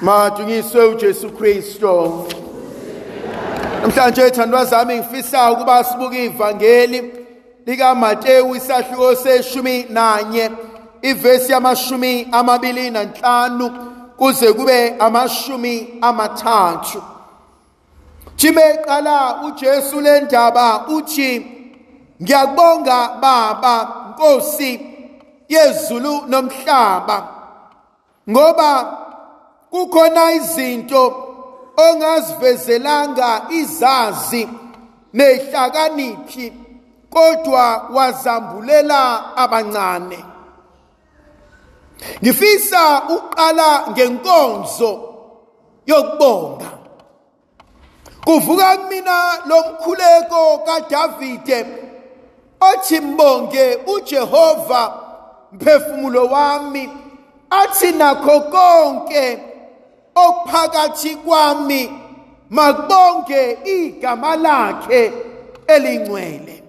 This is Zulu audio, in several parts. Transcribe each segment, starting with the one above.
Madunyiswe uJesu Kristo. Namhlanje ethandwa zami ngifisa ukuba sibuke ivangeli lika Mateyu isahluko seshumi nanye ivesi yamashumi amabili nanhlanu kuze kube amashumi amathathu. Jime qala uJesu le ndaba uthi ngiyakubonga baba Nkosi yezulu nomhlaba ngoba kukhona izinto ongazivezelanga izazi nehlakaniphi kodwa wazambulela abancane. Ngifisa uqala ngenkonzo yokubonga. Kuvuka kumina lomkhuleko kaDavide othi mbonge uJehova mphefumulo wami athi nakho konke okuphakathi kwami makubonge igama lakhe elingcwele.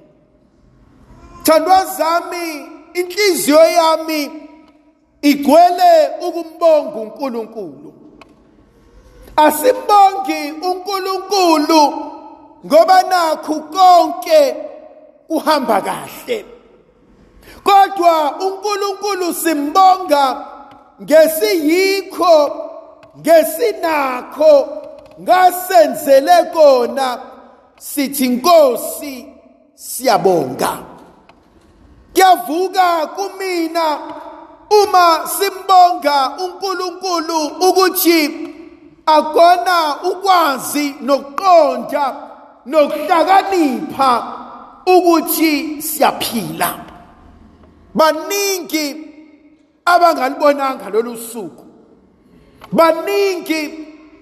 Thandwa zami inhliziyo yami igcwele ukumbonga uNkulunkulu. Asimbongi uNkulunkulu ngoba nakho konke kuhamba kahle. Kodwa uNkulunkulu simbonga ngesiyikho ngesinakho ngasenzele kona sithi inkosi siyabonga. Kuyavuka kumina uma simbonga uNkulunkulu ukuthi akona ukwazi nokuqonda nokuhlakanipha ukuthi siyaphila. Baningi abangalibonanga lolu suku. Baningi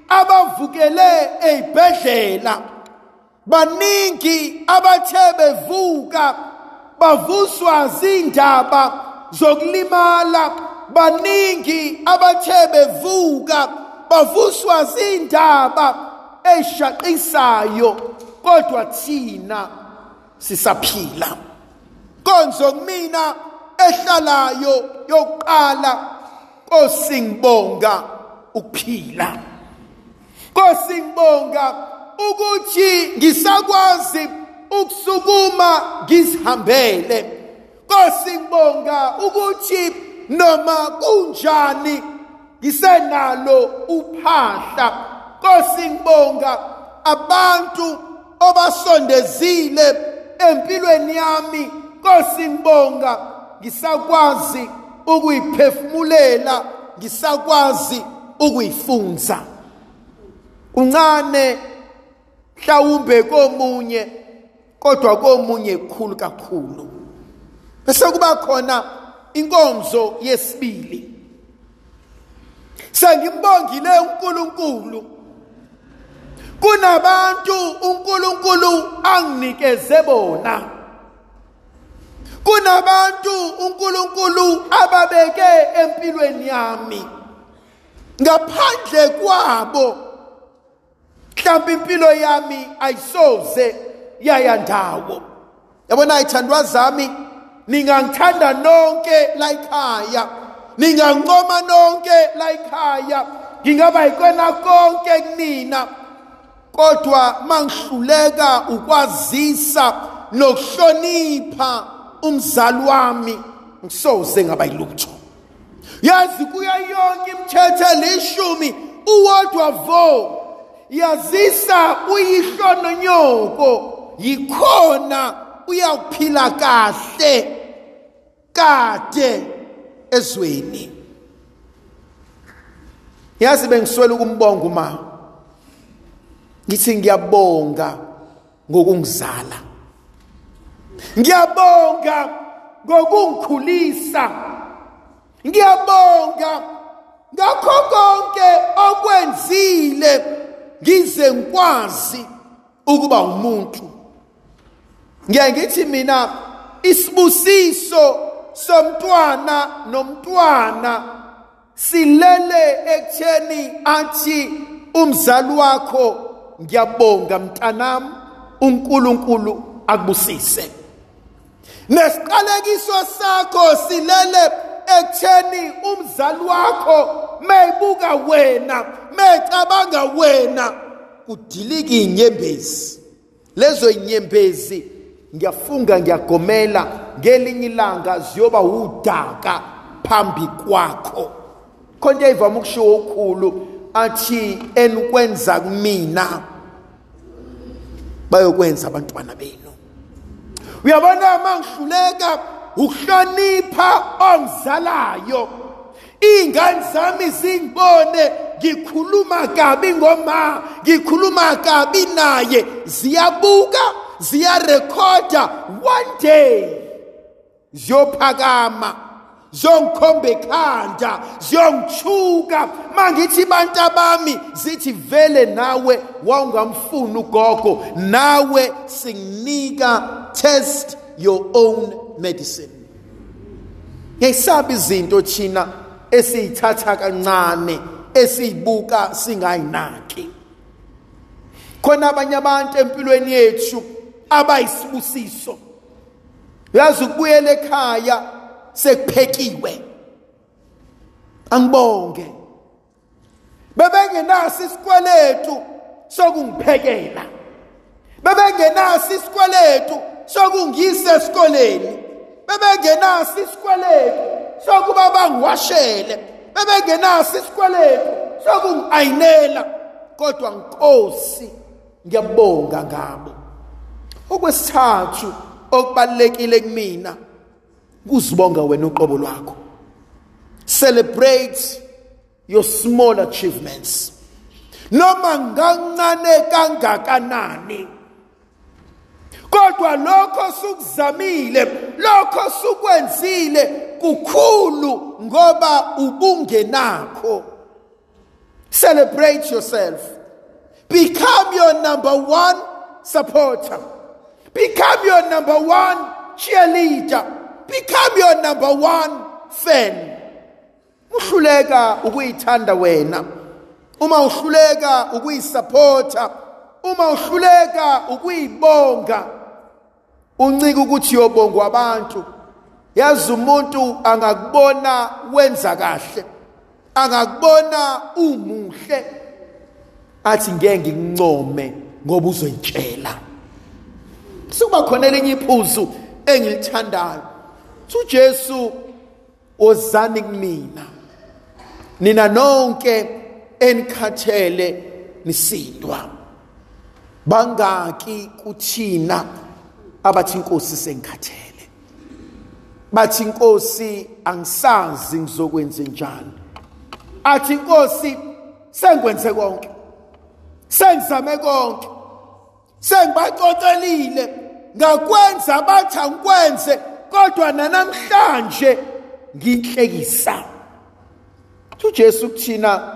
abavukele ezibhedlela baningi abathe bevuka bavuswa zindaba zokulimala. Baningi abathe bevuka bavuswa zindaba eshaqisayo kodwa thina sisaphila. Konzo kumina ehlalayo yokuqala kosingibonga ukuphila kosingibonga ukuthi ngisakwazi ukusukuma ngizihambele. Kosingibonga ukuthi noma kunjani ngisenalo uphahla. Kosingibonga abantu obasondezile empilweni yami. Kosingibonga ngisakwazi ukuyiphefumulela ngisakwazi ukuyifunza uncane mhlawumbe komunye kodwa komunye kukhulu kakhulu. Bese kuba khona inkonzo yesibili. Sengimbongile uNkulunkulu. Kunabantu uNkulunkulu anginikeze bona. Kunabantu uNkulunkulu ababeke empilweni yami. Ngaphandle kwabo mhlawumbe impilo yami ayisoze yaya ndawo. Yabona ithandwa zami ningangithanda nonke la ekhaya ningancoma nonke la ekhaya ngingaba yikona konke kunina. Kodwa mangihluleka ukwazisa nokuhlonipha umzali wami ngisoze ngaba yilutho. Yazi kuya yonke imithetho elishumi uwodwa vo. Yazisa uyihlononyoko yikhona uyawuphila kahle kade ezweni. Yazi bengiswele ukumbonga uma ngithi ngiyabonga ngokungizala. Ngiyabonga ngokungikhulisa ngiyabonga. Ngakho konke okwenzile ngize ngikwazi ukuba umuntu. Ngiye ngithi mina isibusiso somntwana nomntwana silele ekutheni athi umzali wakho ngiyabonga mntanami uNkulunkulu akubusise. Nesiqalekiso sakho silele ekutheni umzali wakho mayibuka wena mecabanga wena. Kudilika inyembezi. Lezo inyembezi ngiyafunga ngiyagomela ngelinye ilanga ziyoba udaka phambi kwakho. Khonto ivama ukushiwo ukhulu athi enikwenza kumina. Bayokwenza abantwana benu. Uyabona mangihluleka ukuhlonipha ongizalayo. Iy'ngane zami zingibone ngikhuluma kabi ngoma ngikhuluma kabi naye. Ziyabuka ziyarekhoda one day ziyophakama zongikhomba ekhanda ziyongithuka mangithi bantu bami zithi vele nawe wawungamfuni ugogo nawe singinika test your own medicine. Ngiyisaba izinto thina esiyithatha kancane esiyibuka singayinaki. Khona abanye abantu empilweni yethu abayisibusiso. Uyazi ukubuyela ekhaya sekuphekiwe. Angibonge. Bebengenaso isikweletu sokungiphekela. Bebengenaso isikweletu sokungiyisa esikoleni. Bebengenaso isikweletu sokuba bangiwashele. Bebengenaso isikweletu sokungi-ayinela kodwa nkosi ngiyabonga ngabo. Okwesithathu okubalekile kumina kuzibonga wena uqobo lwakho. Celebrate your small achievements. Noma ngancane kangakanani kodwa lokho sukuzamile lokho sukwenzile kukhulu ngoba ubungenakho. Celebrate yourself. Become your number one supporter. Become your number one cheerleader. Become your number one fan. Uhluleka ukuyithanda wena. Uma uhluleka ukuyisupporta uma uhluleka ukuyibonga uncike ukuthi yobongwa abantu. Yazi umuntu angakubona wenza kahle angakubona umuhle. Athi ngeke ngikuncome ngoba uzoyitshela. Sikuba khona elinye iphuzu engilithandayo. uJesu wozani kumina nina nonke enikhathele nisindwa. Bangaki kuthina. Abathi inkosi sengikhathele bathi inkosi angisazi ngizokwenza njani. Athi inkosi sengikwenze konke. Sengizame konke. Sengibaxoxelile ngakwenza bathi angikwenze kodwa nanamhlanje nginhlekisa. uJesu kuthina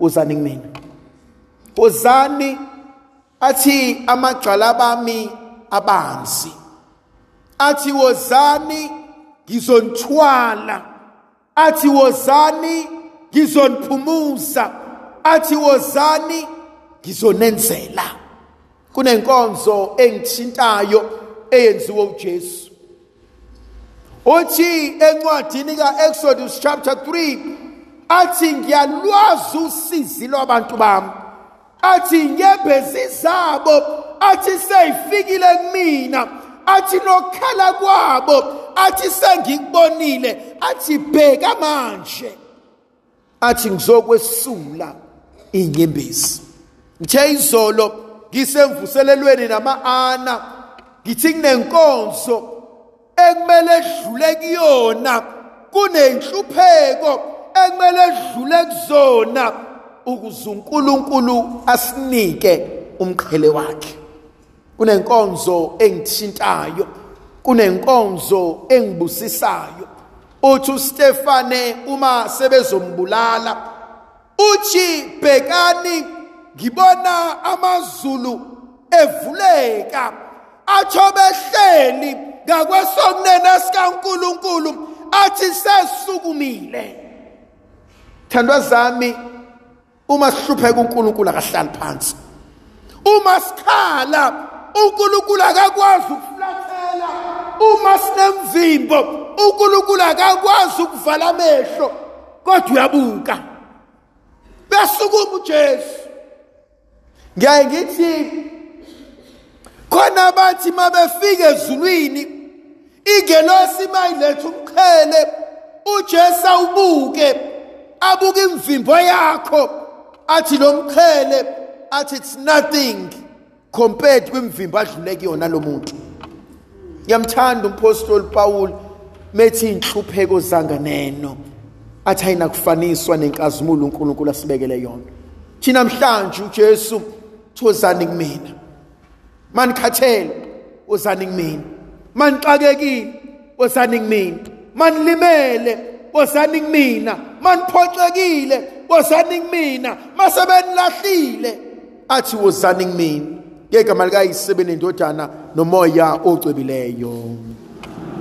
uzani kumina? Uzani athi amagcala bami abanzi. Athi wozani ngizonithwala. Athi wozani ngizoniphumuza athi wozani ngizonenzela. Kunenkonzo engithintayo eyenziwe uJesu. Uthi encwadini kaExodus chapter 3 athi ngiyalwazi usizi lwabantu bami. Athi inyembezi zabo athi seyifikile kumina athi nokukhala kwabo athi sengikubonile athi bheka manje. Athi ngizokwesula inyembezi. Ngithe izolo ngisemvuselelweni nama-ana ngithi kunenkonzo ekumele edlule kuyona kunenhlupheko ekumele edlule kuzona ukuze uNkulunkulu asinike umqhele wakhe. Kunenkonzo engithintayo kunenkonzo engibusisayo. Uthi uStefane uma sebezombulala uthi bhekani ngibona amazulu evuleka atho behleli ngakwesokunene sikaNkuluNkulu athi sesukumile. Thandwa zami uma sihlupheka uNkulunkulu akahlali phansi. Uma sikhala uNkulunkulu akakwazi ukuflathela uma sinemvimbo uNkulunkulu akakwazi ukuvala amehlo kodwa uyabuka. Besukuma uJesu. Ngiyaye ngithi khona bathi mabefika ezulwini ingelosi mayiletha umqhele uJesu awubuke abuke imvimbo yakho. Athi lo mqhele athi it's nothing. Compared kwimvimbo adlule kuyona lo muntu. Ngiyamthanda umpostoli Paul methi inhlupheko zanganeno. Athi ayinakufaniswa nenkazimulo uNkulunkulu asibekele yona. Thina namhlanje uJesu thozani kumina. Manikhathele wozani kumina. Manixakekile wozani kumina. Manilimele wozani kumina. Maniphoxekile wozani kumina. Masebenilahlile athi wozani kumina. Ngegama likayise benendodana nomoya ocwebileyo.